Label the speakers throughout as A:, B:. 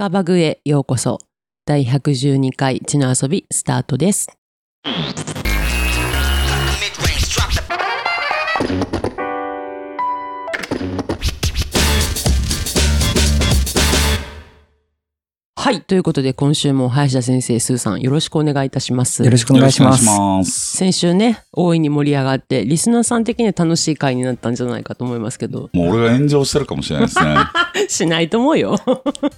A: カバグへようこそ。第112回地の遊びスタートです。はい。ということで今週も林田先生、スーさんよろしくお願いいたします。
B: よろしくお願いします。
A: 先週ね、大いに盛り上がって、リスナーさん的には楽しい回になったんじゃないかと思いますけど、
C: もう俺が炎上してるかもしれないですね。
A: しないと思うよ。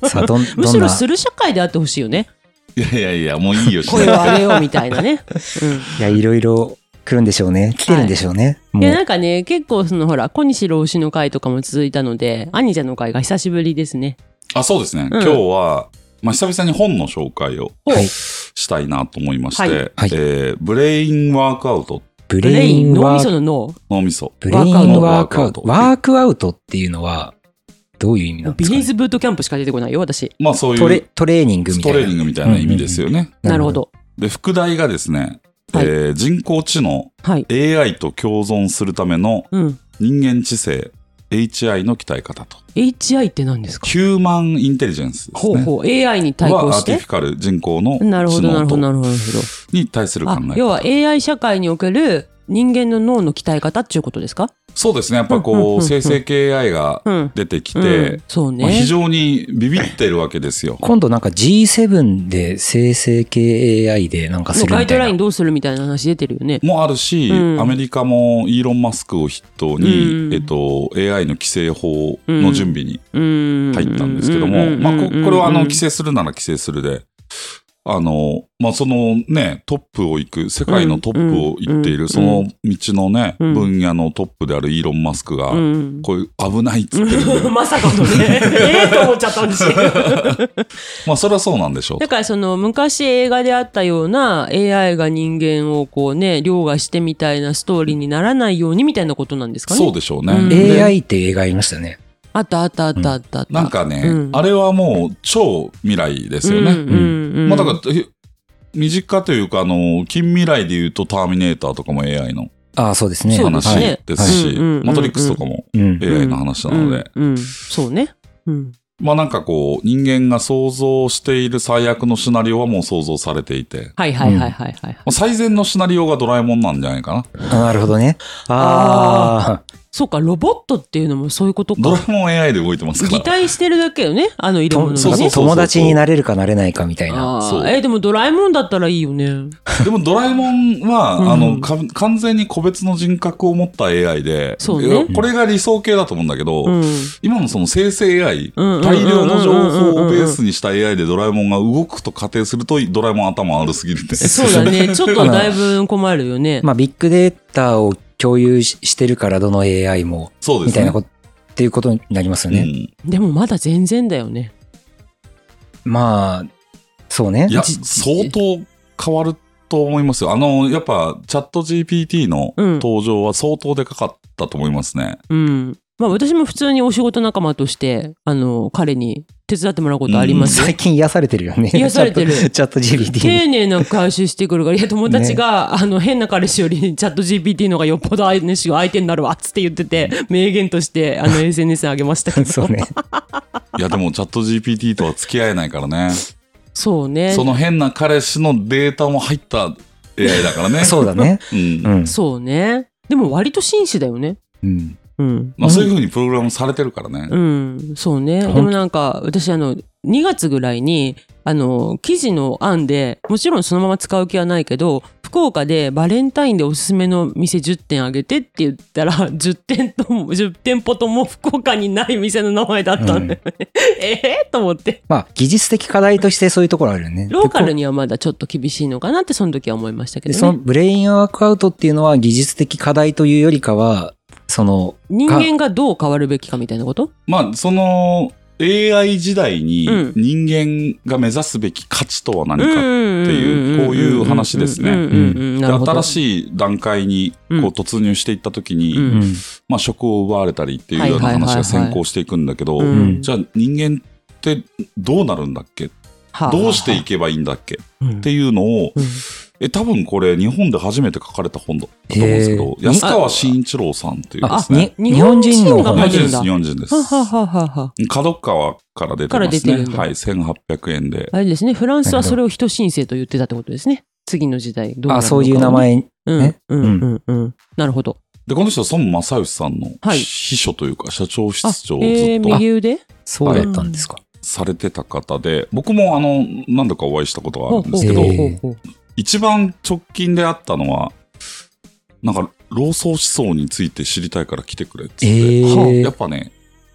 B: さあ、どん、
A: む
B: どんな、
A: しろする社会であってほしいよね。
C: いやいやいや、もういいよ、し
A: 声を上げようみたいなね。うん。
B: いや、いろいろ来るんでしょうね。来てるんでしょうね。
A: いや、
B: もう
A: なんかね、結構そのほら、小西老師の回とかも続いたので、兄ちゃんの回が久しぶりですね。
C: あ、そうですね。
A: うん
C: 今日は、まあ、久々に本の紹介をしたいなと思いまして、
A: はい
B: はい
C: えーブレインワークアウト、
B: ブ
A: ブレイン、脳み
B: ワーク、
A: その脳。
C: 脳みそ。
B: ブレインワークアウト。
C: ワークアウト
B: っていうのは、どういう意味なんで
A: ビ
B: すか、ね、
A: リーズブートキャンプしか出てこないよ、私。
C: まあ、そう
B: トレ
C: いう
B: トレーニングみたいな。
C: トレーニングみたいな意味ですよね。
A: なるほ。ど。
C: で、副題がですね、
A: はい
C: えー人工知能、
A: はい。
C: AI と共存するための
A: うん。
C: 人間知性、HI の鍛え方と。
A: HI って何ですか？
C: Human Intelligence ですね。
A: ほうほう。AI に対抗して？
C: はアーティフィ。カル人工の知
A: なるほど、なるほど、なるほど。
C: に対する考え、
A: 要は AI 社会における人間の脳の鍛え方っていうことですか？
C: そうですね。やっぱこう、生成系 AI が
A: うん。
C: 出てきて、非常にビビってるわけですよ。
B: 今度なんか G7 で生成系 AI でなんかす
A: もうガイドライン
B: るみたいな。
A: どうするみたいな話出てるよね。
C: もあるし、
A: うん
C: アメリカもイーロン・マスクを筆頭に、
A: うん
C: えっと、AI の規制法の準備に
A: うん。
C: 入ったんですけども、まあ、ここれはあの、規制するなら規制するで、あの、まあ、そのね、トップを行く、世界のトップを行ってい
A: うん
C: る、その道のね、
A: うん
C: 分野のトップであるイーロン・マスクが、
A: うん。
C: こういう危ないっつって
A: まさかのね。ええと思っちゃったんですよ。
C: まあ、それはそうなんでしょう
A: だ。からその昔映画であったような AI が人間をこうね、凌駕してみたいなストーリーにならないようにみたいなことなんですかね。
C: そうでしょうね。
A: うん
C: で
B: AI って映画ありましたね。
A: あったあったあったあったあった。
C: なんかね、
A: うん
C: あれはもう超未来ですよね。
A: うんうんうん
C: まあだから、え身近というか、あの、近未来で言うとターミネーターとかも AI の
B: ああ、そうですね。
A: そうです
C: 話
A: ね
C: ですし、
A: はいうんうんうん
C: マトリックスとかも
B: うん。
C: AI の話なので、
A: うんうんそうね。うん。
C: まあなんかこう、人間が想像している最悪のシナリオはもう想像されていて、
A: はいはいはいはいはい。
C: まあ最善のシナリオがドラえもんなんじゃないかな。
B: あなるほどね。ああ、
A: そうか、ロボットっていうのもそういうことか。
C: ドラえもん AI で動いてますか
A: 擬
C: ら。
A: 態してるだけよね。あの色物のね。
C: そうそうそう
B: 友達になれるかなれないかみたいな。
A: あ
C: そう
A: あ、えーでもドラえもんだったらいいよね。
C: でもドラえもんは、
A: うん
C: あのか、完全に個別の人格を持った AI で、
A: そうね
C: これが理想形だと思うんだけど、
A: うん。
C: 今のその生成 AI、大量の情報をベースにした AI でドラえもんが動くと仮定すると、ドラえもん頭悪すぎるんです
A: そうだね。ちょっとだいぶ困るよね。
B: まあ、ビッグデータを共有ししてるから、どの AI も、
C: そうですね。
B: みたいなこと、っていうことになりますよね。
C: うん
A: でもまだ全然だよね。
B: まあ、そうね
C: い。や、
A: じ
C: 相当変わると思いますよ。あの、やっぱ、チャット GPT の
A: うん
C: 登場は相当でかかったと思いますね。
A: うん。まあ私も普通にお仕事仲間として、あの、彼に手伝ってもらうことあります？よ。
B: 最近癒されてるよね。
A: 癒されてる
B: チャット GPT に。
A: 丁寧な回収してくるから、いや、友達が、あの、変な彼氏よりチャット GPT の方がよっぽど相手相手になるわ、つって言ってて、名言として、あの、SNS に上げましたけど。
B: そうね。
C: いや、でもチャット GPT とは付き合えないからね。
A: そうね。
C: その変な彼氏のデータも入った AI だからね。
B: そうだね。
C: うん。
B: うん。
A: そうね。でも割と紳士だよね。
B: うん。
A: うん。
C: まあ、そういうふうにプログラムされてるからね。
A: うん、そうね。
B: ん
A: でもなんか、私あの、2月ぐらいに、あの、記事の案で、もちろんそのまま使う気はないけど、福岡でバレンタインでおすすめの店10店あげてって言ったら、10店とも、10店舗とも福岡にない店の名前だったんだよね。ええと思って。
B: まあ、技術的課題としてそういうところあるよね。
A: ローカル
B: で
A: にはまだちょっと厳しいのかなって、その時は思いましたけ
B: でその
A: どね。
B: ブレインワークアウトっていうのは技術的課題というよりかは、その、
A: 人間がどう変わるべきかみたいなこと？
C: まあ、その AI 時代に
A: うん。
C: 人間が目指すべき価値とは何か。
A: って
C: いうこういう話ですね。新しい段階にこう
A: うん
C: 突入していった時に、
A: うん。
B: うん。
C: まあ、職を奪われたりっていうような話が先行していくんだけど、
A: うん。
C: じゃあ人間ってどうなるんだっけ？
A: はあ。
C: どうしていけばいいんだっけ？
A: うん。
C: っていうのを、
A: うん
C: え、多分これ日本で初めて書かれた本だと思うんですけど、安川慎一郎さんっていうで
B: あ
C: すね。
B: に日本人の本
C: 日本人です、日本人です。
A: ははははは。
C: 角川から出てますね。はい、1800円で。
A: あれですね、フランスはそれを人申請と言ってたってことですね。次の時代。どうなるのか
B: あ、そういう名。前。
A: うん
B: ね、
A: うん、うん、うん。なるほど。
C: で、この人は孫正義さんの
A: はい
C: 秘書というか、社長室
A: あ
C: 長をず
A: えー、
C: っと
A: 右腕
B: そうだったんですか。
C: されてた方で、僕もあの、何度かお会いしたことがあるんですけど一番直近であったのは、なんか、老僧思想について知りたいから来てくれっつって。
B: え
A: はあ
B: え
C: やっぱね、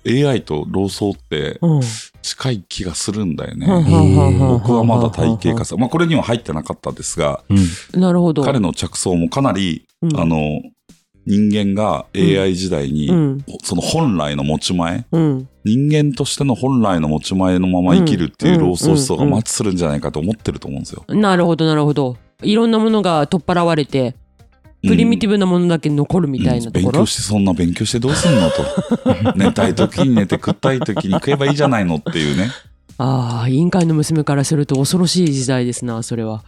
C: AI と老僧って
A: うん。
C: 近い気がするんだよね。
A: はあはあはあ
C: 僕はまだ体系化さ、まあこれには入ってなかったですが、
B: うん。
A: なるほど。
C: 彼の着想もかなり、
A: うん
C: あの、人間が AI 時代に、
A: うん。
C: その本来の持ち前、
A: うん。
C: 人間としての本来の持ち前のまま生きるっていう
A: うん
C: 老僧思想がマッチするんじゃないかと思ってると思うんですよ。
A: なるほど、なるほど。いろんなものが取っ払われて、プリミティブなものだけ残るみたいなところ？
C: 勉強。してそんな勉強してどうすんのと 寝たい時に寝て食ったい時に食えばいいじゃないのっていうね
A: ああ、委員会の娘からすると恐ろしい時代ですな、それは。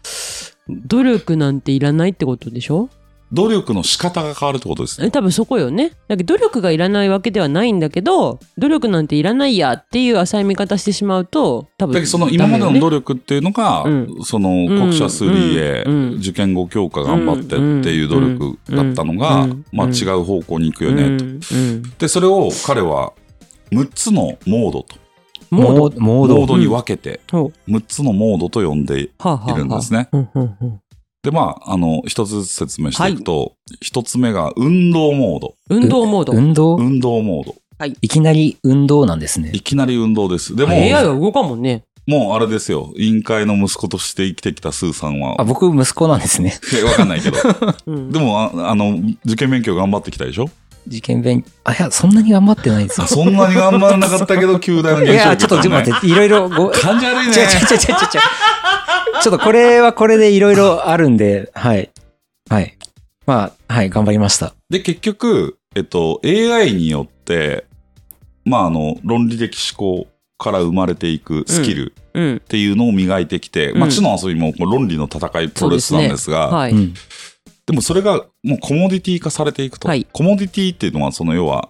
A: 努力なんていらないってことでしょ？
C: 努力の仕方が変わるってことですね。
A: え多分そこよね。だけど努力がいらないわけではないんだけど、努力なんていらないやっていう浅い見方してしまうと、多分
C: だけどその今までの努
A: 力
C: 力っていうのが、
A: うん。
C: その国社数理へ
A: うん。うん。
C: 受験後強化頑張ってっていう努力だったのが、
A: うん。
C: まあ、違う方向に行くよね、
A: うん。うん。
C: でそれを彼は6つのモードと。
A: モード？
B: モード？
C: に分けて
A: ほう。
C: 6つのモードと呼んでいるんですね。でまああの一つずつ説明していくと、一つ目が運動モード。
A: 運動モード。
B: 運動？
C: 運動モード。
B: い。きなり運動なんですね。
C: い。きなり運動です。でも、
A: AI は動かんもんね。
C: もうあれですよ。委員会の息子として生きてきたスーさんは。
B: あ、僕、息子なんですね。
C: いやわかんないけど。
A: うん。
C: でもああの受験勉強頑張ってきたでしょ？
B: 受験勉あ、いや、そんなに頑張ってないんですよ。
C: あ。そんなに頑張らなかったけど旧大の
B: いや、ちょっと、ちょっと待って、いろいろご、
C: 感じ悪いね。
B: 違う違う違う違う違う。ちょっとこれはこれでいろいろあるんで、はい。はい。まあ、はい、頑張りました。
C: で、結局、えっと、AI によって、まあ、あの、論理的思考から生まれていくスキル
A: うん。
C: っていうのを磨いてきて、
A: うん
C: まあ、知の遊びも論理の戦いプロレスなんですが、
A: はい。
B: うん。
C: でもそれがもうコモディティ化されていくと。
A: はい
C: コモディティっていうのは、その要は、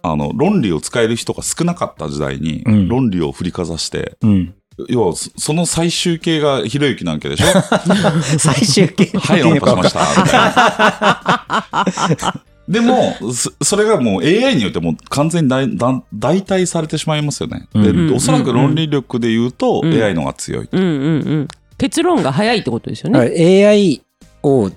C: あの、論理を使える人が少なかった時代に、
B: うん
C: 論理を振りかざして、
B: うん。
C: 要は、そその最終形がひろゆきなわけでしょ？
B: 最終形
C: はい、論破しました。みたいなでも、そそれがもう AI によってもう完全に代替されてしまいますよね。で、
B: うん
C: おそらく論理力で言うと
A: うん
C: AI の方が強い。
A: うんうんうん。結論が早いってことですよね。
B: AI を、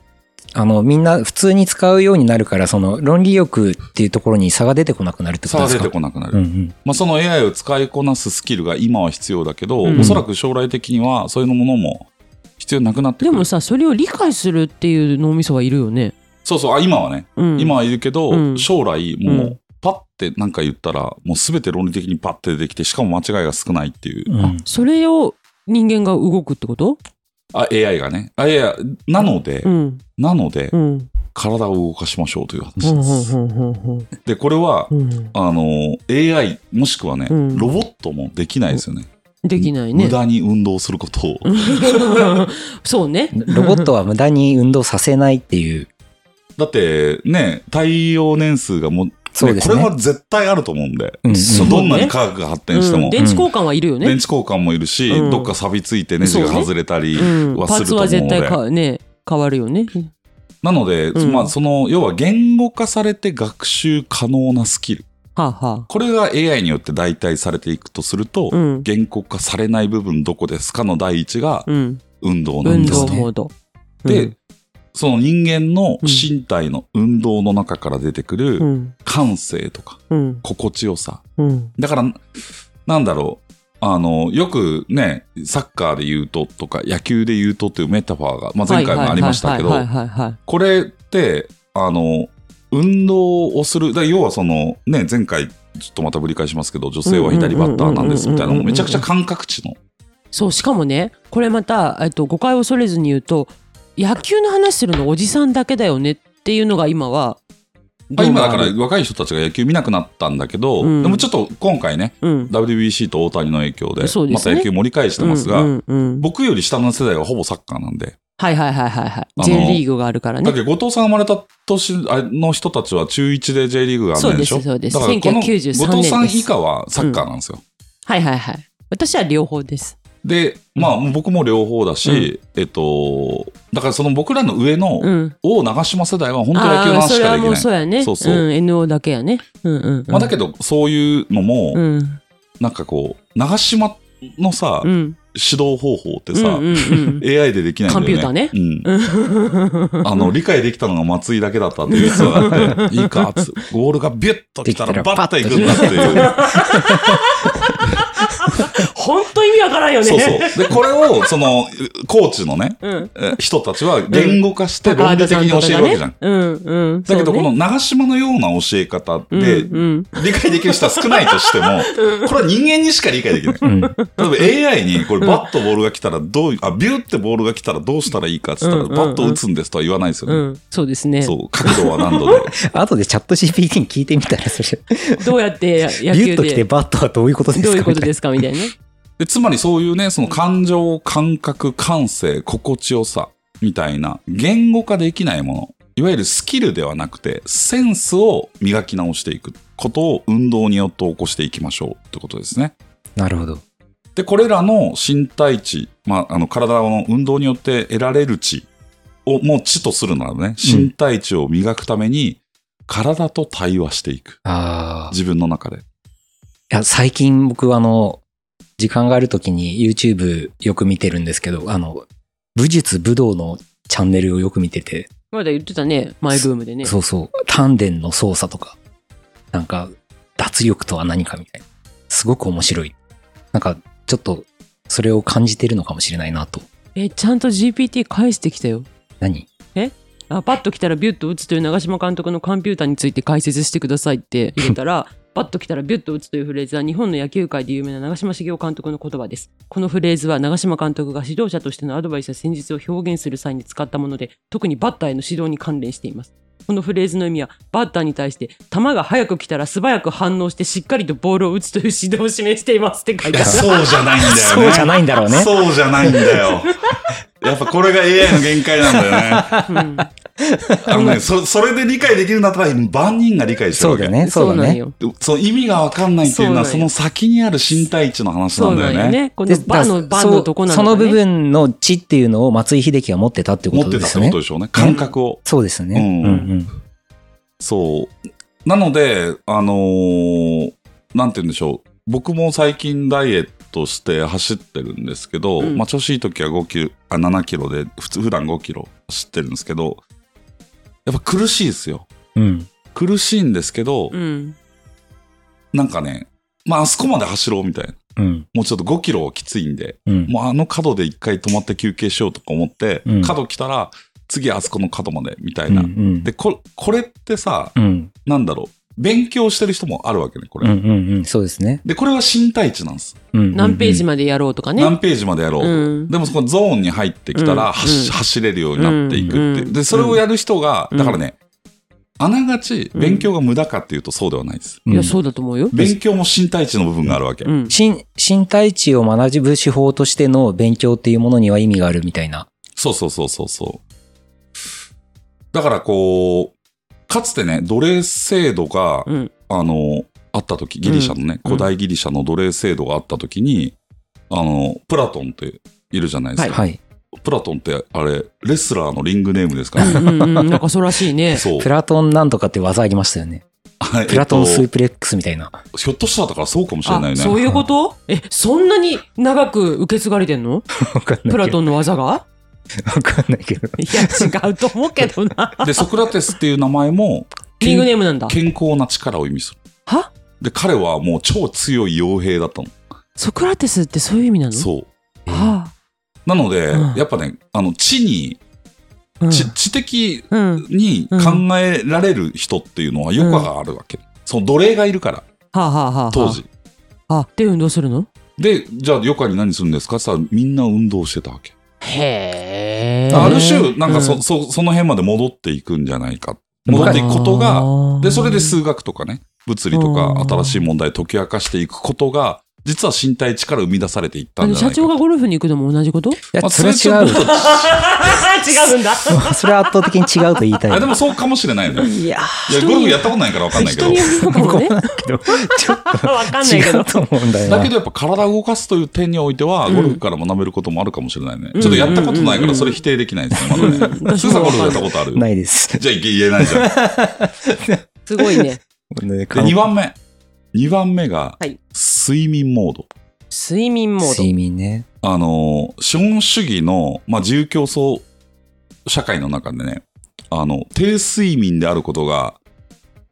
B: あの、みんな普通に使うようになるから、その論理力っていうところに差が出てこなくなるってこ
C: 差が出
B: とですか？
C: てこなくなる。
B: うんうん。
C: まあ、その AI を使いこなすスキルが今は必要だけど、
A: うん
C: おそらく将来的にはそういうものも必要なくなってくる。
A: でもさ、それを理解するっていう脳みそはいるよね。
C: そうそう、あ今はね、
A: うん。
C: 今はいるけど、
A: うん
C: 将来も
A: う、
C: うんパッてなんか言ったら、もうすべて論理的にパッて出てきて、しかも間違いが少ないっていう。
B: うん
A: それを人間が動くってこと？
C: あ、AI がね。あ、いやいや、なので、
A: うん。
C: なので、
A: うん。
C: 体を動かしましょうという
A: う
C: 話
A: ん。う
C: です。
A: ん。うん。
C: で、これは、
A: うん。
C: あの、AI、もしくはね、
A: うん
C: ロボットもできないですよね。
A: できないね
C: 無。駄に運動することを。
A: そうね。
B: ロボットは無駄に運動させないっていう。
C: だって、ね、対応年数がもう、
B: そうですね
C: これは絶対あると思うんで、
B: うんうん
C: どんなに科学が発展しても、
A: うん電池交換はいるよね。
C: 電池交換もいるし、
A: うん
C: どっか錆びついてネジが外れたりはすると思うの
A: は絶対ね、変わるよね。
C: なので、
A: うん
C: まあ、その、要は言語化されて学習可能なスキル。
A: はあ、は
C: これが AI によって代替されていくとすると、
A: あ。うん。
C: 言語化されない部分どこですかの第一が
A: うん。
C: 運動なん
A: 運
C: ですね。
A: 動モード。
C: で、その人間の
A: うん
C: 身体の運動の中から出てく
A: う
C: る
A: ん。
C: 感性とか
A: うん。
C: 心地よさ。
A: うん。
C: だから、なんだろう。あの、よくね、サッカーで言うととか、野球で言うとっていうメタファーが、まあ、前回もありましたけど。これって、あの、運動をする、だ要はその、ね、前回、ちょっとまたぶり返しますけど、女性は左バッターなんですみたいなめちゃくちゃ感覚値の。
A: そう、しかもね、これまた、えっと、誤解を恐れずに言うと、野球の話するのおじさんだけだよねっていうのが今は、
C: あ今だから若い人たちが野球見なくなったんだけど、
A: うん
C: でもちょっと今回ね、
A: うん。
C: WBC と大谷の影響で、また野球盛り返してますが、
A: うんうんうん
C: 僕より下の世代はほぼサッカーなんで、
A: はいはいはいはいはい。J リーグがあるからね。
C: だけど、後藤さんが生まれた年あの人たちは中1で J リーグがあるんでしょ？
A: そうですそうです
C: だからこの
A: 1993
C: 後藤さん
A: 年です
C: 以下はサッカーなんですよ。
A: はいはいはい。私は両方です。
C: で、まあ、僕も両方だし、えっと、だからその僕らの上の、
A: うん。
C: を長島世代は本当野球の話しかできない。
A: そうやね。
C: そうそう
A: うん、NO だけやね。うんうんうん。
C: まあ、だけど、そういうのも、
A: うん。
C: なんかこう、長島のさ、
A: うん。
C: 指導方法ってさ、
A: うんうんうん。
C: AI でできないんだよね。
A: コンピューターね
C: うん。あの、理解できたのが松井だけだったっていうやつがあって、いいかっつゴールがビュッと来たらバッと行くんだっていう。
A: 本当意味わからんよね。
C: そうそう。で、これを、その、コーチのね、
A: うん。
C: え人たちは言語化して論理的に教えるわけじゃん。
A: うんうん。
C: だけど、この長島のような教え方
A: うん
C: で、
A: うん
C: 理解できる人は少ないとしても、これは人間にしか理解できない。
B: うん。
C: 例えば AI に、これバッとボールが来たらどういう、あ、ビューってボールが来たらどうしたらいいかって言ったら、バッと打つんですとは言わないですよね。
A: うん。そうですね。
C: そう、角度は何度で。
B: 後でチャット GPT に聞いてみたら、それ。
A: どうやって野球
B: ビュッと来て
A: で、
B: バットはどういうことですか？
A: どういうこと
B: み
A: ですか？みたいなね。
C: で、つまりそういうね、その感情、感覚、感性、心地よさ、みたいな、言語化できないもの、いわゆるスキルではなくて、センスを磨き直していくことを運動によって起こしていきましょうってことですね。
B: ななるほど。
C: で、これらの身体値、まあ、あの、体の運動によって得られる値を、もう値とするならね、
B: うん
C: 身体値を磨くために、体と対話していく。
B: ああ。い
C: 自分の中で。
B: や、最近僕あの、時間があるときに YouTube よく見てるんですけど、あの、武術武道のチャンネルをよく見てて、
A: まだ言ってたね。マイブームでね。
B: そうそう、丹田の操作とか、なんか、脱力とは何かみたいな。すごく面白い。なんか、ちょっと、それを感じてるのかもしれないなと。
A: え、ちゃんと GPT 返してきたよ。
B: 何？
A: あパッと来たらビュッと打つという長嶋監督のコンピューターについて解説してくださいって入れたらパッと来たらビュッと打つというフレーズは日本の野球界で有名な長嶋茂雄監督の言葉ですこのフレーズは長嶋監督が指導者としてのアドバイスや戦術を表現する際に使ったもので特にバッターへの指導に関連していますこのフレーズの意味はバッターに対して球が速く来たら素早く反応してしっかりとボールを打つという指導を示していますって書いてある
C: そうじゃないんだよね。
B: そうじゃないんだろうね。
C: そうじゃないんだよ。やっぱこれが AI の限界なんだよね。
A: うん
C: あのね、そ、それで理解できるんだったら万人が理解してるわけ。
B: そうだね、そうだね。
C: その意味がわかんないっていうのは、その先にある身体値の話
A: そうん
C: なだよね。
A: なんよねこののバのとこな
B: そその部分の知っていうのを松井秀喜が持ってたってこ
C: 持ってたって
B: とですね。
C: ことでしょうね。感覚を。
B: そうですね。
C: うん
B: うんうん。
C: そう。なので、あのーなんて言うんでしょう。僕も最近ダイエットして走ってるんですけど、
A: うん
C: まあ調子いい時は5キロ、あ、7キロで、普通、普段5キロ走ってるんですけど、やっぱ苦しいですよ。
B: うん。
C: 苦しいんですけど、
A: うん
C: なんかね、まああそこまで走ろうみたいな。
B: うん。
C: もうちょっと5キロはきついんで、
B: うん。
C: もうあの角で一回止まって休憩しようとか思って、
B: うん
C: 角来たら、次あそこの角までみたい
B: うん。
C: な。
B: うん。
C: で、ここれってさ、
B: うん。
C: なんだろう。勉強してる人もあるわけね、これ。
B: うん。うん。うん。そうですね。
C: で、これは身体値なんです。
B: うん。
A: 何ページ
B: ま
A: までやろうとかね。
C: 何ページまでやろうと。
A: うん
C: でもそこゾーンに入ってきたら、
A: うん
C: 走
A: うん
C: 走れるようになっていくっていう。
A: うん
C: で、それをやる人が、
A: うん
C: だからね、あながち勉強が無駄かっていうとそうではないです。
A: いや、そうだと思うよ。
C: 勉強も身体値の部分があるわけ。
A: うん。
B: 身身体値を学ぶ手法としての勉強っていうものには意味があるみたいな。
C: そうそうそうそうそう。だからこう、かつてね、奴隷制度が、
A: うん。
C: あの、あった時、ギリシャのね、
A: うん
C: 古代ギリシャの奴隷制度があった時に、あの、プラトンっているじゃないですか。
B: はい。
C: プラトンってあれ、レスラーのリングネームですからね。
A: なんかそうらしいね。
C: そう。
B: プラトンなんとかって技ありましたよね。
C: はい
B: プラトンス
C: えっ
B: ープレックスみたいな。
C: とひょっとしたらだからそうかもしれない
A: あ、
C: ね。
A: そういうこと？え、そんなに長く受け継がれてんの？プラトンの技が？
B: わかんないけど。
A: いや、違うと思うけどな。
C: で、ソクラテスっていう名前も、
A: リングネームなんだ。
C: 健康な力を意味する。
A: は？
C: で、彼はもう超強い傭兵だったの。
A: ソクラテスってそういう意味なの？
C: そう。
A: は
C: なので、
A: うん
C: やっぱね、あの、知に、
A: あ。うん
C: 知知的
A: うん。
C: に考えられる人っていうのは余暇があるわけ。その奴隷がいるから、
A: はあ、はあはあはあ、
C: 当時。
A: あ、で、運動するの？
C: で、じゃあ余暇に何するんですかって言ったらみんな運動してたわけ。
A: へえ。
C: ある種、なんかそ,、
A: うん
C: そ、その辺まで戻っていくんじゃないか。戻っていくことが、で、それで数学とかね、物理とか
A: うん
C: 新しい問題解き明かしていくことが実は身体値から生み出されていったんじゃないか。
A: 社長がゴルフに行くのも同じこと？
B: いや、
C: まあ
B: それは違う。
A: 違うんだ。
B: それは圧倒的に違うと言いたい。
C: あでもそうかもしれないね。
B: いや
C: いや、ゴルフやったことないからわかんないけど
A: 人に。よるのかもね。
B: けど、ちょっ
A: わかん
B: と
A: ないけど
B: 違う。と思うんだ。
C: だけどやっぱ体を動かすという点においては、
A: うん
C: ゴルフから学べることもあるかもしれないね。
A: うん
C: ちょっとやったことないからそれ否定できないですね、まだね。
A: うん
C: スーさんゴルフやったことある
B: ないです。
C: じゃあ言えないじゃん。
A: すごいね。
B: ね
C: で、2番目。2番目が
A: はい、
C: 睡眠モード。
A: 睡眠モー
B: 睡眠ね。
C: あのー、資本主義の、まあ、自由競争社会の中でね、あの、低睡眠であることが、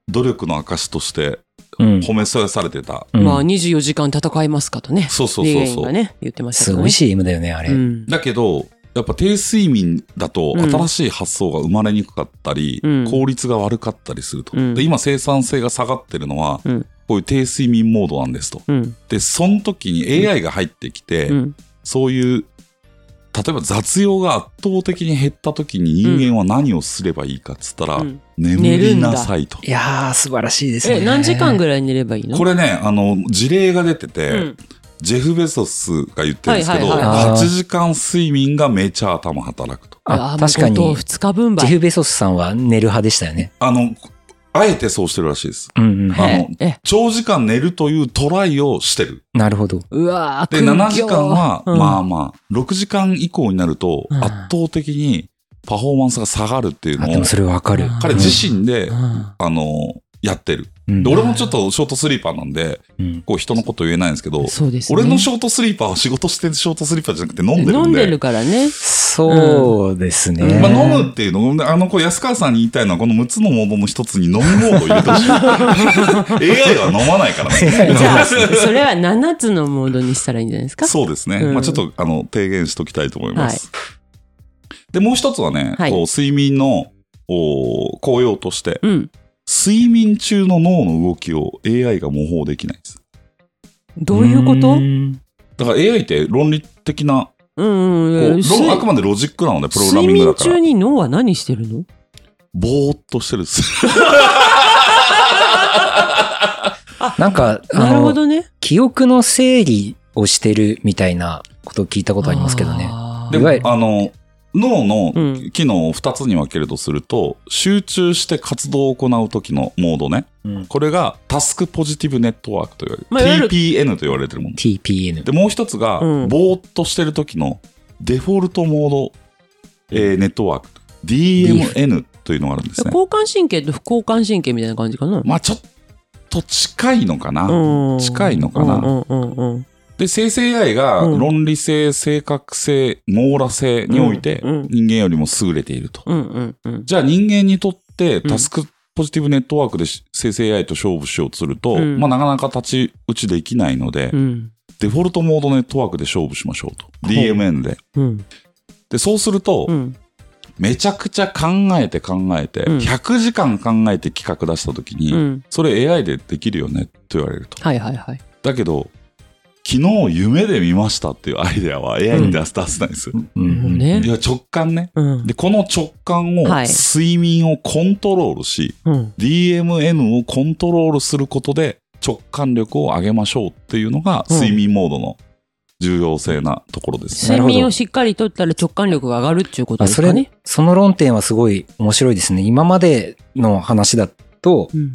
C: 努力の証として
B: うん。
C: 褒めそやされてた。
B: うん
A: ド。まあ24時間戦いますかとね。
C: そうそう
A: リ
C: そうそう。
A: ね、言ってましたね。
B: すごい CM だよね、あれ。
A: うん。
C: だけど、やっぱ低睡眠だと
A: うん
C: 新しい発想が生まれにくかったり、
A: うん
C: 効率が悪かったりすると。
A: うん
C: で今生産性が下がってるのは、
A: うん
C: こういう低睡眠モードなんですと。
A: うん。
C: で、その時に AI が入ってきて、
A: うん。
C: そういう、例えば雑用が圧倒的に減った時に人間は何をすればいいかっつったら、
A: うん
C: 眠りなさいと。
B: いやー、素晴らしいですね。
A: え、何時間ぐ
B: らい
A: 寝ればいいの？
C: これね、あの、事例が出てて、
A: うん
C: ジェフ・ベゾスが言ってるんですけど、
A: はい
B: はいはい
C: 8時間睡眠がめちゃ頭働くと。
B: あ、確かに、
A: 2日分
B: ジェ
A: 倍。
B: フ・ベソスさんは寝る派でしたよね。
C: あの、あえてそうしてるらしいです。
B: うんうん。
C: あの
A: ええ、
C: 長時間寝るというトライをしてる。
B: なるほど。
A: うわー
C: で、7時間は、
A: うん
C: まあまあ、6時間以降になると、
A: うん
C: 圧倒的にパフォーマンスが下がるっていう
B: あ、
C: のを
B: でも、それわかる。
A: うん
C: 彼自身で、
A: うん
C: あの、やってる。
B: うん
C: で、俺もちょっとショートスリーパーなんで、
B: うん
C: こう人のこと言えないんですけど、
A: そうですね。
C: 俺のショートスリーパーは仕事してるショートスリーパーじゃなくて飲んでるんで。
A: 飲んでるからね。
B: そうですね。
C: まあ、飲むっていうの、あの、こう安川さんに言いたいのは、この6つのモードの一つに飲みモードを入れてほしい。AI は飲まないからね。
A: じゃあ、それは7つのモードにしたらいいんじゃないですか？
C: そうですね。
A: うん
C: まあちょっと、あの、提言しときたいと思います。で、もう一つはね、
A: はい
C: こう睡眠の、お効用として、
A: うん。
C: 睡眠中の脳の動きを AI が模倣できないんです。
A: どういうこと？
B: ん
C: だから AI って論理的な、
A: うん
C: こ
A: うん。
C: あくまでロジックなので、プログラミ
A: 睡眠
C: ングだから
A: 中。に脳は何してるの？
C: ぼーっとしてるんです。
B: なんか、あ
A: なるほ
B: の、
A: どね。
B: 記憶の整理をしてるみたいなことを聞いたことありますけどね。
C: で
B: いわゆる
C: あの、脳の
A: うん
C: 機能を2つに分けるとすると、集中して活動を行う時のモードね。
B: うん
C: これがタスクポジティブネットワークと言われる。
A: まあ
C: TPN と言われてるもの。
B: TPN。
C: で、もう一つが、
A: うん
C: ぼーっとしてる時のデフォルトモード、えーネットワーク。DMN というのがあるんですね。
A: 交感神経と副交感神経みたいな感じかな。
C: まあちょっと近いのかな。
A: うん
C: 近いのかな。で、生成 AI が
A: うん
C: 論理性、正確性、網羅性において人間よりも優れていると。じゃあ人間にとってタスクポジティブネットワークで生成 AI と勝負しようとすると、
A: うん
C: まあなかなか太刀打ちできないので、
A: うん
C: デフォルトモードネットワークで勝負しましょうと。DMN で。
A: うん
C: で、そうすると、
A: うん
C: めちゃくちゃ考えて考えて、
A: うん
C: 100時間考えて企画出した時に、
A: うん。
C: それ AI でできるよねって言われると。
A: はいはいはい。
C: だけど、昨日夢で見ましたっていうアイデアは AI に出す、出せないんですよ。
B: うん
A: ね
C: いや、直感ね。
A: うん
C: で、この直感を、
A: はい
C: 睡眠をコントロールし、
A: うん。
C: DMN をコントロールすることで直感力を上げましょうっていうのが
A: うん
C: 睡眠モードの重要性なところですね。
A: 睡眠をしっかりとったら直感力が上がるっていうこと
B: あそれ
A: ですかね。、
B: その論点はすごい面白いですね。今までの話だと、
A: うん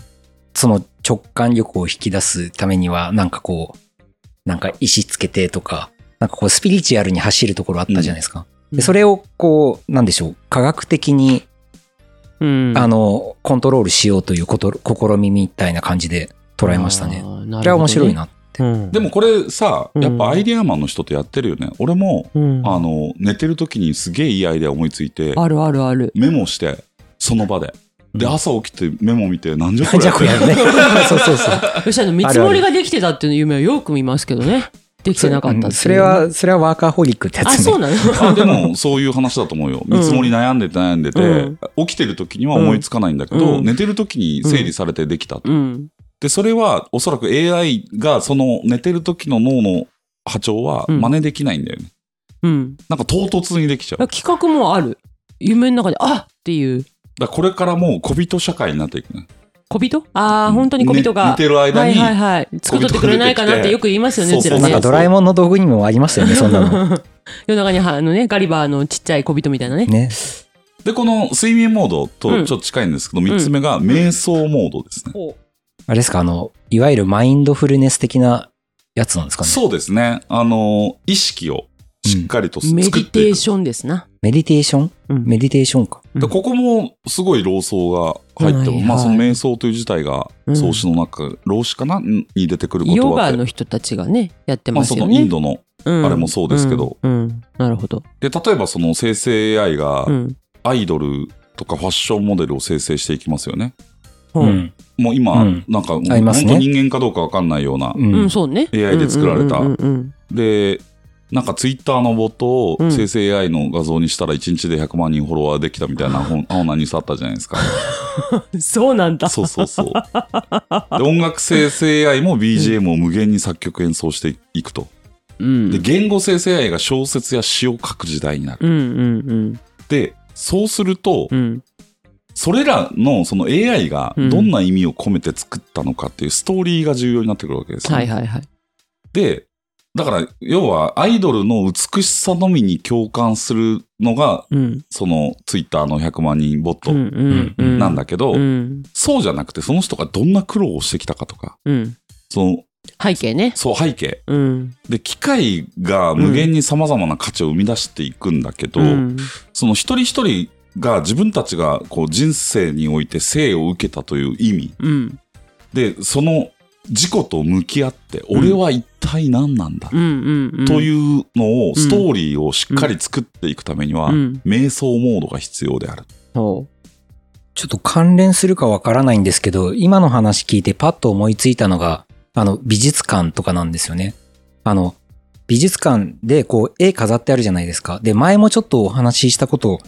B: その直感力を引き出すためには、なんかこう、なんか石つけてとか、なんかこうスピリチュアルに走るところあったじゃないですか。
A: うん
B: でそれをこう、なんでしょう、科学的に、
A: うん。
B: あの、コントロールしようということ、試みみたいな感じで捉えましたね
A: ね。
B: これは面白いな。
A: うん。
C: でもこれさ、
A: うん
C: やっぱアイデアマンの人ってやってるよね。俺も、
A: うん、
C: あの、寝てる時にすげえいいアイデア思いついて、
A: あるあるある。
C: メモして、その場で。で、
B: うん
C: 朝起きてメモ見て、なんじゃこれ
B: じゃあこれやるね。そうそうそう。
A: よし、あの、見積もりができてたっていう夢はよく見ますけどね。できてなかったっていう
B: うんそれは、それはワーカーホリックってやつ
A: あ、
B: ね。
A: そうなの？
C: あでも、そういう話だと思うよ。見積もり悩んでて悩んでて、
A: うん
C: 起きてる時には思いつかないんだけど、
A: うん
C: 寝てる時に整理されてできたと。
A: うん。
C: で、それはおそらく AI がその寝てる時の脳の波長は
A: うん
C: 真似できないんだよね。
A: うん。
C: なんか唐突にできちゃう。
A: 企画もある。夢の中で、あっていう。
C: らこれからもう小人社会になっていくね。
A: 小人？ああ、本当に小人が。
C: ね寝てる間に
A: はいはいはい。作っとってくれないかなってよく言いますよね、うちらね
B: なんか。ドラえもんの道具にもありますよね、そんなの。
A: 夜中にはあのね、ガリバーのちっちゃい小人みたいなね。
B: ね。
C: で、この睡眠モード
A: うん
C: とちょっと近いんですけど、三つ目が瞑想モードですね。
A: ほ
B: あれですか、あの、いわゆるマインドフルネス的なやつなんですかね。
C: そうですね。あの、意識をしっかりと
A: うメ
C: 作っていく。
A: ディテーションですな。
B: メディテーション？
A: うん
B: メディテーションか。
A: うん
C: でここもすごい老僧が入っても、
A: はい
C: まあその
A: はい
C: 瞑想という自体が
A: うん
C: 創始の中、老子かな？に出てくる言
A: ヨガ
C: 葉で、
A: の人たちがね、やって
C: まあその
A: ますよね。
C: インドの、
A: うん
C: あれもそうですけど
A: うん。うんなるほど。
C: で、例えばその生成 AI が
A: うん。
C: アイドルとかファッションモデルを生成していきますよね。
A: ほう。
B: うん。
C: もう今、
B: うん
C: なんか本当人間かどうかわかんないような、
B: うん。
A: うん、そうね。
C: AI で作られた
A: うんうんうん
C: で、なんかツイッターのボットを
A: うん
C: 生成 AI の画像にしたら1日で100万人フォロワーできたみたいな 本青なニュースあったじゃないですか。
A: うんそうなんだ。
C: そうそうそう。で音楽生成 AI も BGM を無限に作曲演奏していくと。
A: うん。
C: で、言語生成 AI が小説や詩を書く時代になる。
A: うんうん
C: で、そうすると
A: うん。う、ん。
C: それらのその AI がどんな意味を込めて作ったのかっていうストーリーが重要になってくるわけですね。
A: はいはいはい。
C: で、だから、要はアイドルの美しさのみに共感するのが、
A: うん。
C: そのツイッターの100万人ボット
A: うんうんうん。
C: なんだけど、
A: うん。
C: そうじゃなくて、その人がどんな苦労をしてきたかとか、
A: うん。
C: その、
A: 背景ね。
C: そう背景。
A: うん。
C: で、機械が無限に様々な価値を生み出していくんだけど、
A: うん。
C: その一人一人が自分たちがこう人生において生を受けたという意味
A: うん。
C: で、その自己と向き合って、俺は一体何なんだ。と
A: う。
C: いうのを、ストーリーをしっかり作っていくためには、
A: うん。
C: 瞑想モードが必要である。
A: ほ
B: ちょっと関連するかわからないんですけど、今の話聞いてパッと思いついたのが、あの、美術館とかなんですよね。あの、美術館でこう絵飾ってあるじゃないですか。で、前もちょっとお話ししたこと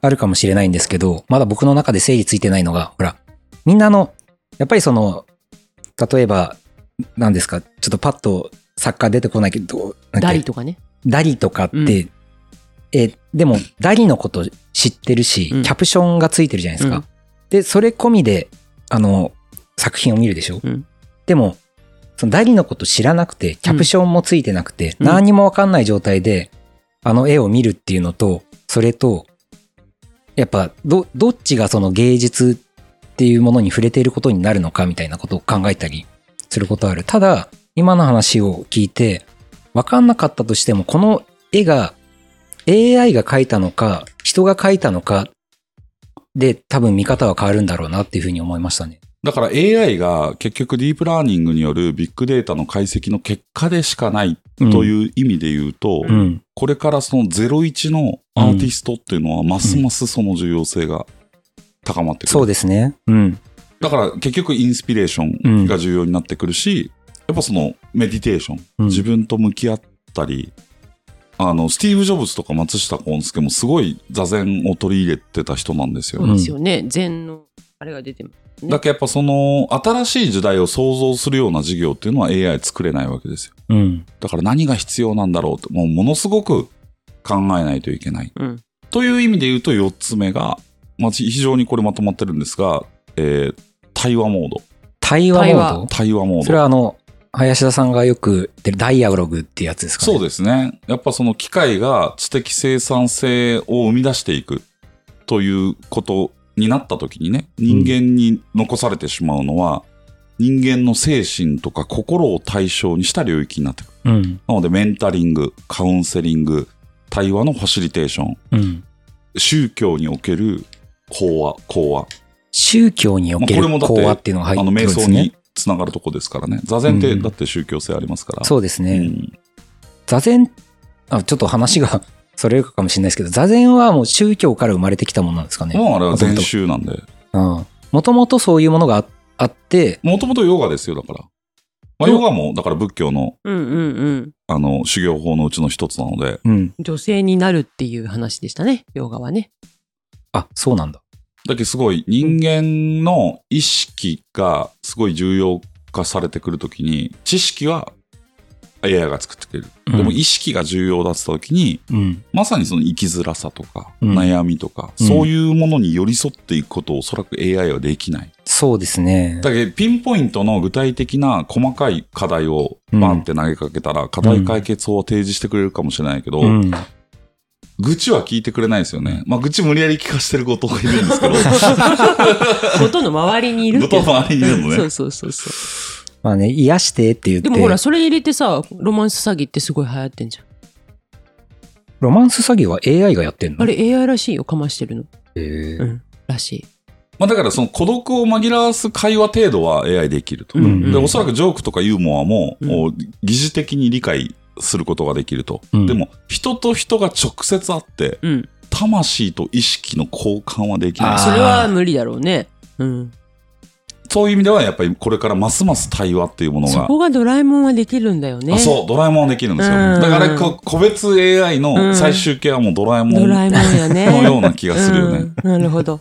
B: あるかもしれないんですけど、まだ僕の中で整理ついてないのが、ほら、みんなの、やっぱりその、例えば、何ですか、ちょっとパッと作家出てこないけど、
A: ダリとかね。
B: ダリとかって、
A: うん。
B: え、でも、ダリのこと知ってるし、
A: うん。
B: キャプションがついてるじゃないですか。
A: うん。
B: で、それ込みで、あの、作品を見るでしょ、
A: うん。
B: でも、そのダリのこと知らなくて、キャプションもついてなくて、
A: うん。
B: 何にもわかんない状態で、あの絵を見るっていうのと、それと、やっぱ、ど、どっちがその芸術っていうものに触れていることになるのかみたいなことを考えたりすることある。ただ、今の話を聞いて、わかんなかったとしても、この絵が AI が描いたのか、人が描いたのかで多分見方は変わるんだろうなっていうふうに思いましたね。
C: だから AI が結局ディープラーニングによるビッグデータの解析の結果でしかないと
B: う
C: いう意味で言うと、
B: ん。うん。
C: これからその01のアーティストっていうのはますますその重要性が高まってくる。
B: そうですね。うん。
C: だから結局インスピレーションが重要になってくるし、やっぱそのメディテーション、
B: うん
C: 自分と向き合ったり、あの、スティーブ・ジョブズとか松下幸之助もすごい座禅を取り入れてた人なんですよね。
A: そうですよね。禅の、あれが出てます。ね
C: だからやっぱその新しい時代を想像するような事業っていうのは AI 作れないわけですよ。
B: うん。
C: だから何が必要なんだろうって、もうものすごく考えないといけない。
A: うん。
C: という意味で言うと4つ目が、まあ、非常にこれまとまってるんですが、えー対話モード。
B: 対話モード？
C: 対話モード。
B: それはあの、林田さんがよく言ってるダイアログってやつですかね。
C: そうですね。やっぱその機械が知的生産性を生み出していくということになった時にね、人間に残されてしまうのは、人間の精神とか心を対象にした領域になってくる。
B: うん。
C: なのでメンタリング、カウンセリング、対話のファシリテーション、
B: うん。
C: 宗教における講話、講話。
B: 宗教における
C: まあこれもだって
B: 講話っていうのが入
C: あの、
B: ってるん
C: 瞑想
B: ですね
C: に。つながるとこですからね。座禅って
B: うん
C: だって宗教性ありますから。
B: そうですね。
C: うん
B: 座禅、あ、ちょっと話が それるかもしれないですけど、座禅はもう宗教から生まれてきたものなんですかね。
C: もうあれは禅宗なんで。
B: うん。もともとそういうものがああって、
C: もともとヨガですよ、だから。まあ、ヨガも、だから仏教の、
A: うんうんうん。
C: あの、修行法のうちの一つなので、
B: うん。
A: 女性になるっていう話でしたね。ヨガはね。
B: あ、そうなんだ。
C: だけどすごい人間の意識がすごい重要化されてくるときに、知識は AI が作ってくれる。
B: うん
C: でも意識が重要だった時に、
B: うん。
C: まさにその生きづらさとか、
B: うん
C: 悩みとか、
B: うん
C: そういうものに寄り添っていくことをおそらく AI はできない。
B: そうですね。
C: だけど、ピンポイントの具体的な細かい課題をバンって投げかけたら、課題解決法を提示してくれるかもしれないけど、
B: うん。
C: 愚痴は聞いてくれないですよね。まあ、愚痴無理やり聞かしてることがいるんですけど、
A: ことの周りにいるけど。
C: ことの周りにいるのね。
A: そうそうそうそう。
B: まあね、癒してって言って。
A: でもほら、それ入れてさ、ロマンス詐欺ってすごい流行ってんじゃん。
B: ロマンス詐欺は AI がやってんの？
A: あれ AI らしいよ、かましてるの。
B: へー
A: うん。らしい。
C: まあ、だからその孤独を紛らわす会話程度は AI できると。
B: うん
C: で、おそらくジョークとかユーモアも、
A: うん
C: もう疑似的に理解することができると。
B: うん
C: でも、人と人が直接会って、
A: うん。
C: 魂と意識の交換はできない
A: それは無理だろうね。うん。
C: そういう意味では、やっぱりこれからますます対話っていうものが。
A: そこがドラえもんはできるんだよね。
C: あそう、ドラえもんはできるんですよ。
A: うん
C: だから個別 AI の最終形はもうドラえもんの
A: ドラえもんやね。
C: ような気がするよね。
A: うんなるほど。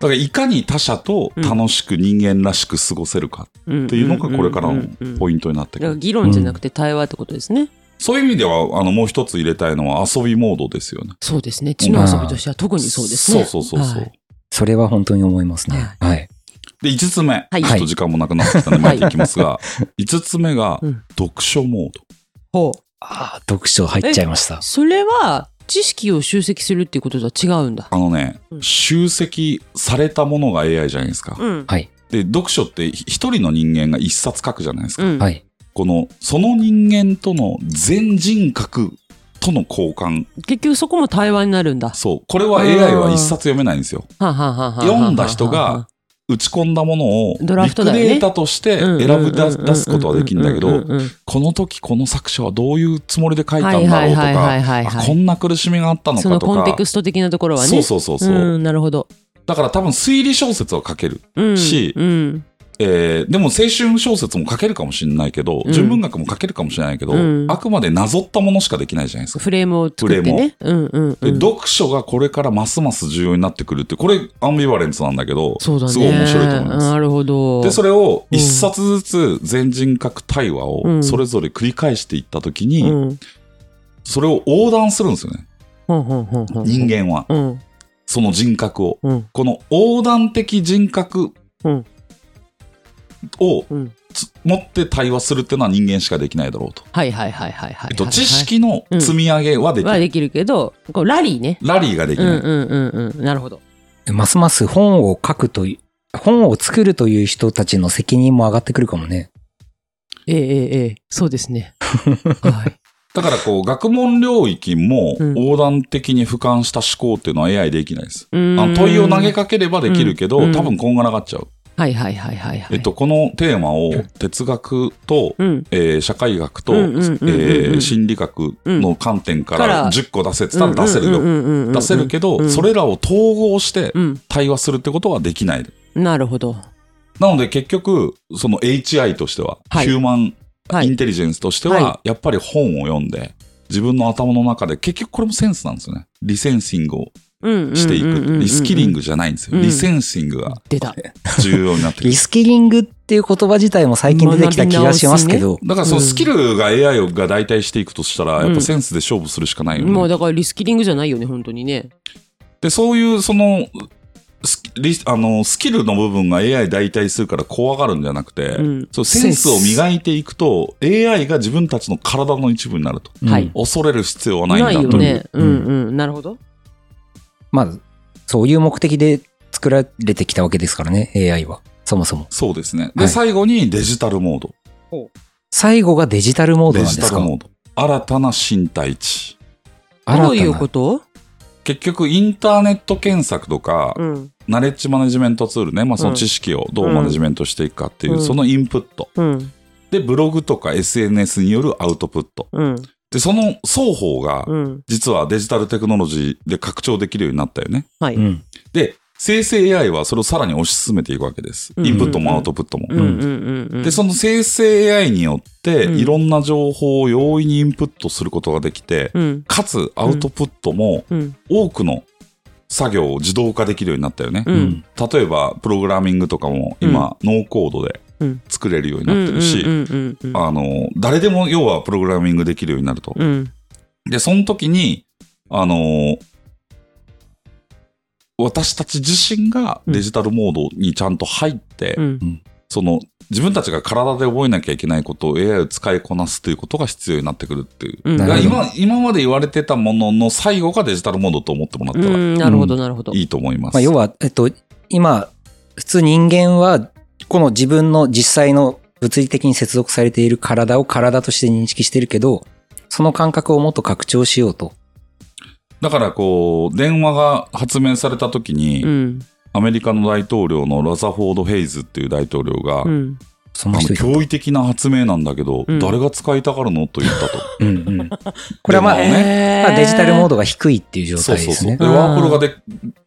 C: だからいかに他者と楽しく人間らしく過ごせるか
A: っ
C: っていうのがこれからのポ
A: イン
C: トになってくる。
A: 議論じゃなくて対話ってことですね。
C: そういう意味では、あの、もう一つ入れたいのは遊びモードですよね。
A: そうですね。知の遊びとしては特にそうですね。
C: そうそうそうそう。
A: はい
B: それは本当に思いますね。はい。
C: で、5つ目。
A: はい
C: ちょっと時間もなくなってきたので、巻いていきますが、5つ目が
A: うん、
C: 読書モード。
A: ほう。
B: ああ、読書入っちゃいました。
A: それは、知識を集積するっていうこととは違うんだ。
C: あのね
A: う、ん
C: 集積されたものが AI じゃないですか。
A: うん。
B: はい。
C: で、読書って一人の人間が一冊書くじゃないですか。
A: うん。
B: はい。
C: この、その人間との全人格との交換。
A: 結局そこも対話になるんだ。
C: そう。これは AI は一冊読めないんですよ。読んだ人が、打ち込んだものを、
A: ドラフトだよね
C: ビッグデータとして選ぶ出すことはできるんだけど、この時この作者はどういうつもりで書いたんだろうとか、こんな苦しみがあったのか
A: その
C: とか。
A: コンテクスト的なところはね。
C: そうそうそうそう。
A: ん、なるほど。
C: だから多分推理小説を書ける。
A: うん。
C: し
A: うん。
C: えーでも青春小説も書けるかもしれないけど、
A: うん
C: 純文学も書けるかもしれないけど、
A: うん
C: あくまでなぞったものしかできないじゃないですか。
A: フレームを作ってね。うんうん
C: で、
A: うん。
C: 読書がこれからますます重要になってくるって、これアンビバレンスなんだけど、
A: そうだね。
C: すごい面白いと思います。
A: なるほど。
C: で、それを
A: うん
C: 一冊ずつ全人格対話を
A: うん
C: それぞれ繰り返していったときに、
A: うん。
C: それを横断するんですよね。人。間は。
A: うん。
C: その人格を。
A: うん。
C: この横断的人格
A: うん
C: を
A: うん。
C: つ持って対話するっていうのは人間しかできないだろうと。
A: はいはいはいはいはい。
C: えっと、知識の積み上げはできる。
A: はできるけど、こうラリーね。
C: ラリーができない。
A: うんうんうんうん。なるほど。
B: ますます本を書くという、本を作るという人たちの責任も上がってくるかもね。
A: ええええええそうですね。はい。
C: だからこう、学問領域も
A: うん
C: 横断的に俯瞰した思考っていうのは AI できないです。
A: うーん
C: 問いを投げかければできるけど、
A: うん
C: 多分こんがらがっちゃう。
A: はいはいはいはいはい。
C: えっと、このテーマを哲学と、
A: うん。
C: えー社会学と、え心理学の観点か
A: から
C: ら10個出せって言ったら出せるよ。
A: よ
C: 出せるけど、
A: うん
C: それらを統合して
A: うん。
C: 対話するってことはできない。
A: なるほど。
C: なので結局、その HI としては、
A: はい
C: ヒューマン
A: はい
C: インテリジェンスとしては、
A: は
C: やっぱり本を読んで、自分の頭の中で、結局これもセンスなんですよね。リセンシングをしていく。リスキリン
A: グ。
C: グじゃないんですよ。
A: うん
C: リセンシングが
A: 出た。
C: 重要になってくる
B: リ。スキリングっていう言葉自体も最近出てきた気がしますけど、
C: だからそのスキルが AI が代替していくとしたら、
A: うん
C: やっぱセンスで勝負するしかないよね。
A: もうだからリスキリングじゃないよね、本当にね。
C: で、そういうその、スキリスあのスキルの部分が AI 代替するから怖がるんじゃなくて、
A: うん
C: そうセンスを磨いていくと AI が自分たちの体の一部になると。
B: うん
A: はい
C: 恐れる必要はないんだという。
A: ないよね。うんうん。なるほど。
B: まあ、そういう目的で作られてきたわけですからね、AI は。そもそも。
C: そうですね。で、
B: はい
C: 最後にデジタルモード。
B: 最後がデジタルモード
C: デ
B: なんですか？
C: ジタルモード。新たな身体値。
B: 新たな
A: どういうこと？
C: 結局、インターネット検索とか、
A: うん。
C: ナレッジマネジメントツールね、まあ、その知識をどうマネジメントしていくかっていう、
A: うん
C: そのインプット。
A: うん。
C: で、ブログとか SNS によるアウトプット。
A: うん。
C: で、その双方が、
A: うん。
C: 実はデジタルテクノロジーで拡張できるようになったよね。
A: はい。
B: う。ん。
C: で、生成 AI はそれをさらに推し進めていくわけです。
A: うん
C: インプットもアウトプットも。で、その生成 AI によって、
A: うん
C: いろんな情報を容易にインプットすることができて、
A: うん。
C: かつアウトプットも
A: うん。
C: 多くの作業を自動化できるようになったよね。例えば、プログラミングとかも今、ノーコードで
A: うん
C: 作れるようになってるし、誰でも要はプログラミングできるようになると。
A: うん
C: で、その時に、あの、私たち自身がデジタルモードにちゃんと入って、
A: うん
C: その自分たちが体で覚えなきゃいけないことを AI を使いこなすということが必要になってくるっていう。今、今まで言われてたものの最後がデジタルモードと思ってもらったら
A: うんなるほどなるほど。
C: いいと思います。
B: まあ、要は、えっと、今、普通人間は、この自分の実際の物理的に接続されている体を体として認識してるけど、その感覚をもっと拡張しようと。
C: だからこう、電話が発明された時に、
A: うん
C: アメリカの大統領のラザフォード・ヘイズっていう大統領が、
A: うん
B: その人
C: 驚異的な発明なんだけど、
A: うん
C: 誰が使いたがるの？と言ったと。
B: うんうん。これはまあ、
C: ね
B: まあデジタルモードが低いっていう状
C: そう
B: 態ですね。
C: そうそう。で、ワープロがで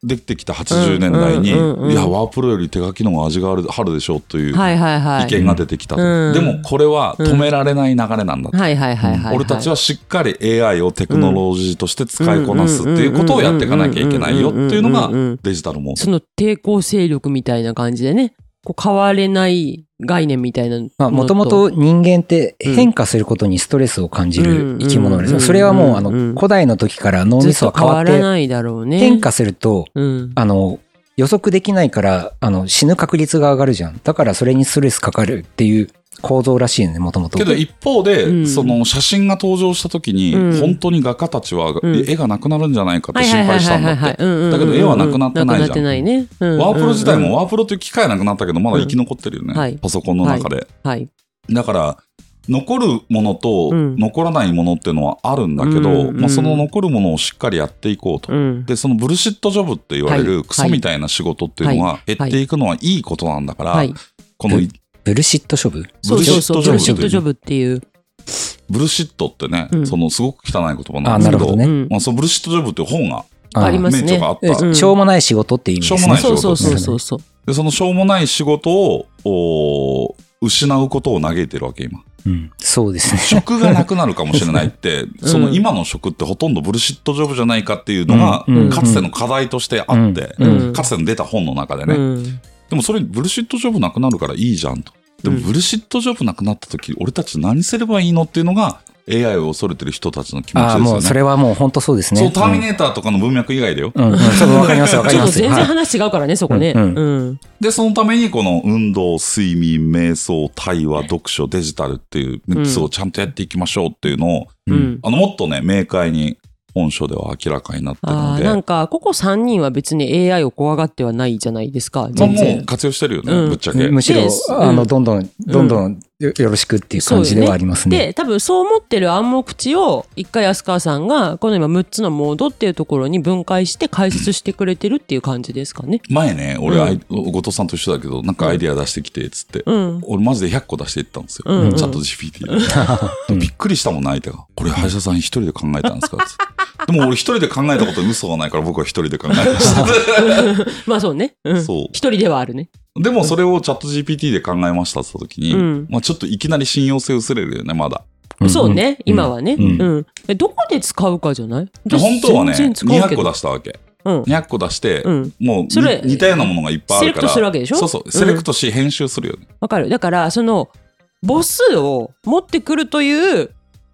C: できてきた80年代に、
A: うんうんうんうん
C: いや、ワープロより手書きの方が味があるあるでしょうという
A: はいはいはい。
C: 意見が出てきたと。
A: うん
C: でも、これは止められない流れなんだと。
A: はいはいはいはいはい。
C: 俺たちはしっかり AI をテクノロジーとして使いこなすっていうことをやっていかなきゃいけないよっていうのがデジタルモード。
A: その抵抗勢力みたいな感じでね、こう変われない概念みたいなの
B: まあ、もともと人間って変化することにストレスを感じる生き物ですそれはもう、あの、
A: うん
B: 古代の時から脳みそは変わって、
A: ないだろうね。
B: 変化すると、
A: うん。
B: あの、予測できないから、あの、死ぬ確率が上がるじゃん。だからそれにストレスかかるっていう構造らしいよね、もともと。
C: けど一方で、
A: うん
C: その写真が登場した時に、
A: うん
C: 本当に画家たちは、
A: ん
C: 絵がなくなるんじゃないかって
A: はい
C: 心
A: はいはいはい
C: 配したんだって。だけど絵はなくなってないじゃん
A: なくなってないね。うん
C: ワープロ自体も
A: うん
C: ワープロという機械なくなったけど、まだ生き残ってるよね。
A: うんはい
C: パソコンの中で。
A: はい。
C: だから、残るものと
A: うん
C: 残らないものっていうのはあるんだけど、
A: うんうん
C: まあ、その残るものをしっかりやっていこうと。
A: うん。
C: で、そのブルシットジョブって言われ
A: はい
C: るクソみたいな仕事っていうのは減っていくのはいいことなんだから、
A: はい。
C: この
B: ブルシット処分
A: そうそうそう。ブル
C: ブ？ルシットジョ
A: っていう。
C: ブルシットってね、
A: うん
C: そのすごく汚い言葉
B: あ
C: なんですけど、
B: どね。
A: うん
C: まあ、そのブルシットジョブっていう本が、
A: ありますね
C: 免許があった。
B: え
A: うん
B: しょうもない仕事っていう意味ですね。
C: しょうもない仕事
A: そうそうそうそうそう。
C: で、そのしょうもない仕事を、お失うことを嘆いてるわけ、今。
B: うんそうですね。
C: 職がなくなるかもしれないって、その今の職ってほとんどブルシットジョブじゃないかっていうのが、
B: うんうん
C: かつての課題としてあって、
B: うん
A: うん
C: かつての出た本の中でね。
A: うん
C: でもそれブルシットジョブなくなるからいいじゃんと。でも
A: うん
C: ブルシットジョブなくなった時、俺たち何すればいいのっていうのが AI を恐れてる人たちの気持ち
B: ああ、
C: ですよね。
B: もうそれはもう本当そうですね。
C: そう、ターミネーターとかの文脈以外だよ。
B: うん、うん、そう、わかります、わかります。
A: ちょっと全然
B: はい
A: 話違うからね、そこね。
B: うん
A: うん。
C: で、そのためにこの運動、睡眠、瞑想、対話、読書、デジタルっていう3つをちゃんとやっていきましょうっていうのを、
A: うん。
C: あの、もっとね、明快に本書では明らかになってる
A: ああ、
C: ので、
A: なんか、ここ3人は別に AI を怖がってはないじゃないですか、
C: まあもう
A: 全然。
C: 活用してるよね、
A: うん。
C: ぶっちゃけ。
B: むしろ
A: で、
B: あの、
A: うん。
B: どんどん、どんどんよよろしくっていう感じではありますね。
A: で、多分そう思ってる暗黙知を、一回安川さんが、この今6つのモードっていうところに分解して解説してくれてるっていう感じですかね。
C: 前ね、俺、
A: うん
C: 後藤さんと一緒だけど、なんかアイディア出してきて、つって。
A: うん。
C: 俺マジで100個出していったんですよ。
A: うんうん
C: チャット GPT で。びっくりしたもんな、相手が。これ、歯医者さん一人で考えたんですか？つってでも俺一人で考えたことに嘘がないから僕は一人で考えました。
A: まあそうね。うん。
C: そう
A: 一人ではあるね。
C: でもそれをチャット GPT で考えましたって言った時に、
A: うん
C: まあちょっといきなり信用性薄れるよね、まだ。
B: ん
A: そうね、今はね。
B: う
A: うんん。えどこで使うかじゃない？
C: で本当はね、
A: 全然使うけ
C: 200個
A: ど
C: 出したわけ。
A: うん。
C: 200個出して、
A: うん。
C: もう似たようなものがいっぱいあるから。
A: セレクトするわけでしょ？
C: そうそう。セレクトし、編集するよね。
A: わかる。だから、その、母数を持ってくるという、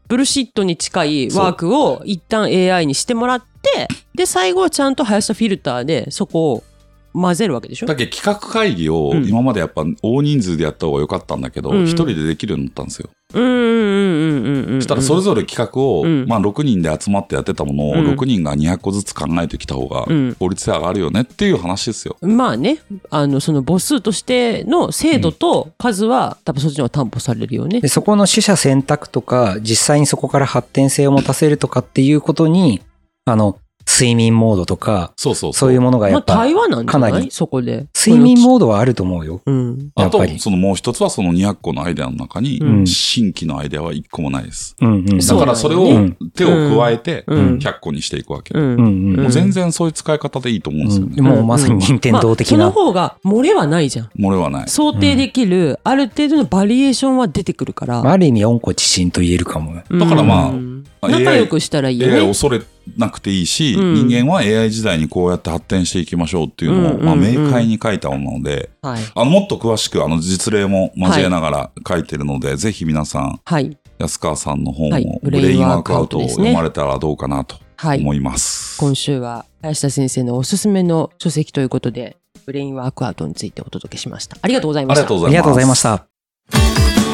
A: ブルシットに近いワークを一旦 AI にしてもらって、で、最後はちゃんと林田フィルターでそこを混ぜるわけでしょ？
C: だけど企画会議を
A: うん
C: 今までやっぱ大人数でやった方が良かったんだけど、
A: うん
C: 一人でできるようになったんですよ。
A: うんうんうんうんうんうん。
C: そしたらそれぞれ企画を、
A: うん
C: まあ6人で集まってやってたものを
A: うん
C: 6人が200個ずつ考えてきた方が
A: うん
C: 効率上がるよねっていう話ですよ。
A: まあね、あの、その母数としての精度と数は、多分そっちの方が担保されるよね
B: で、。そこの取捨選択とか、実際にそこから発展性を持たせるとかっていうことに、あの、睡眠モードとか、
C: そうそう
B: そういうものが
A: まあ、
B: やっぱ、
A: 対話なんじゃな
B: かないり
A: そこで。
B: 睡眠モードはあると思うよ。
A: うん。
C: あと
B: やっぱ、り
C: そのもう一つはその200個のアイデアの中に、
A: うん
C: 新規のアイデアは1個もないです。
B: うんうん。
C: だからそれを
B: うん
C: 手を加えて
A: うん
C: 100個にしていくわけ。
A: うん。
C: もう全然そういう使い方でいいと思うんですよね。
B: うんもうまさに任天堂的な
A: まあその方が漏れはないじゃん。
C: 漏れはない。
A: 想定できる、ある程度のバリエーションは出てくるから。
B: まあある意味温故知新と言えるかも。
C: だからまあ
A: うん仲良くしたらいいよ
C: AI
A: ね。
C: 恐れなくていいし、
A: うん
C: 人間は AI 時代にこうやって発展していきましょうっていうのを、
A: うんうんうん
C: まあ、明快に書いたものなので、
A: はい。
C: あの、もっと詳しく、あの、実例も交えながら書いてるので、ぜひ皆さん、
A: はい。
C: 安川さんの本を、
A: はい
C: ブレインワークアウトを読まれたらどうかなと
A: はい。
C: 思います。
A: 今週は林田先生のおすすめの書籍ということで、ブレインワークアウトについてお届けしました。ありがとうございました。
C: ありがとうございます。
B: ありがとうございました。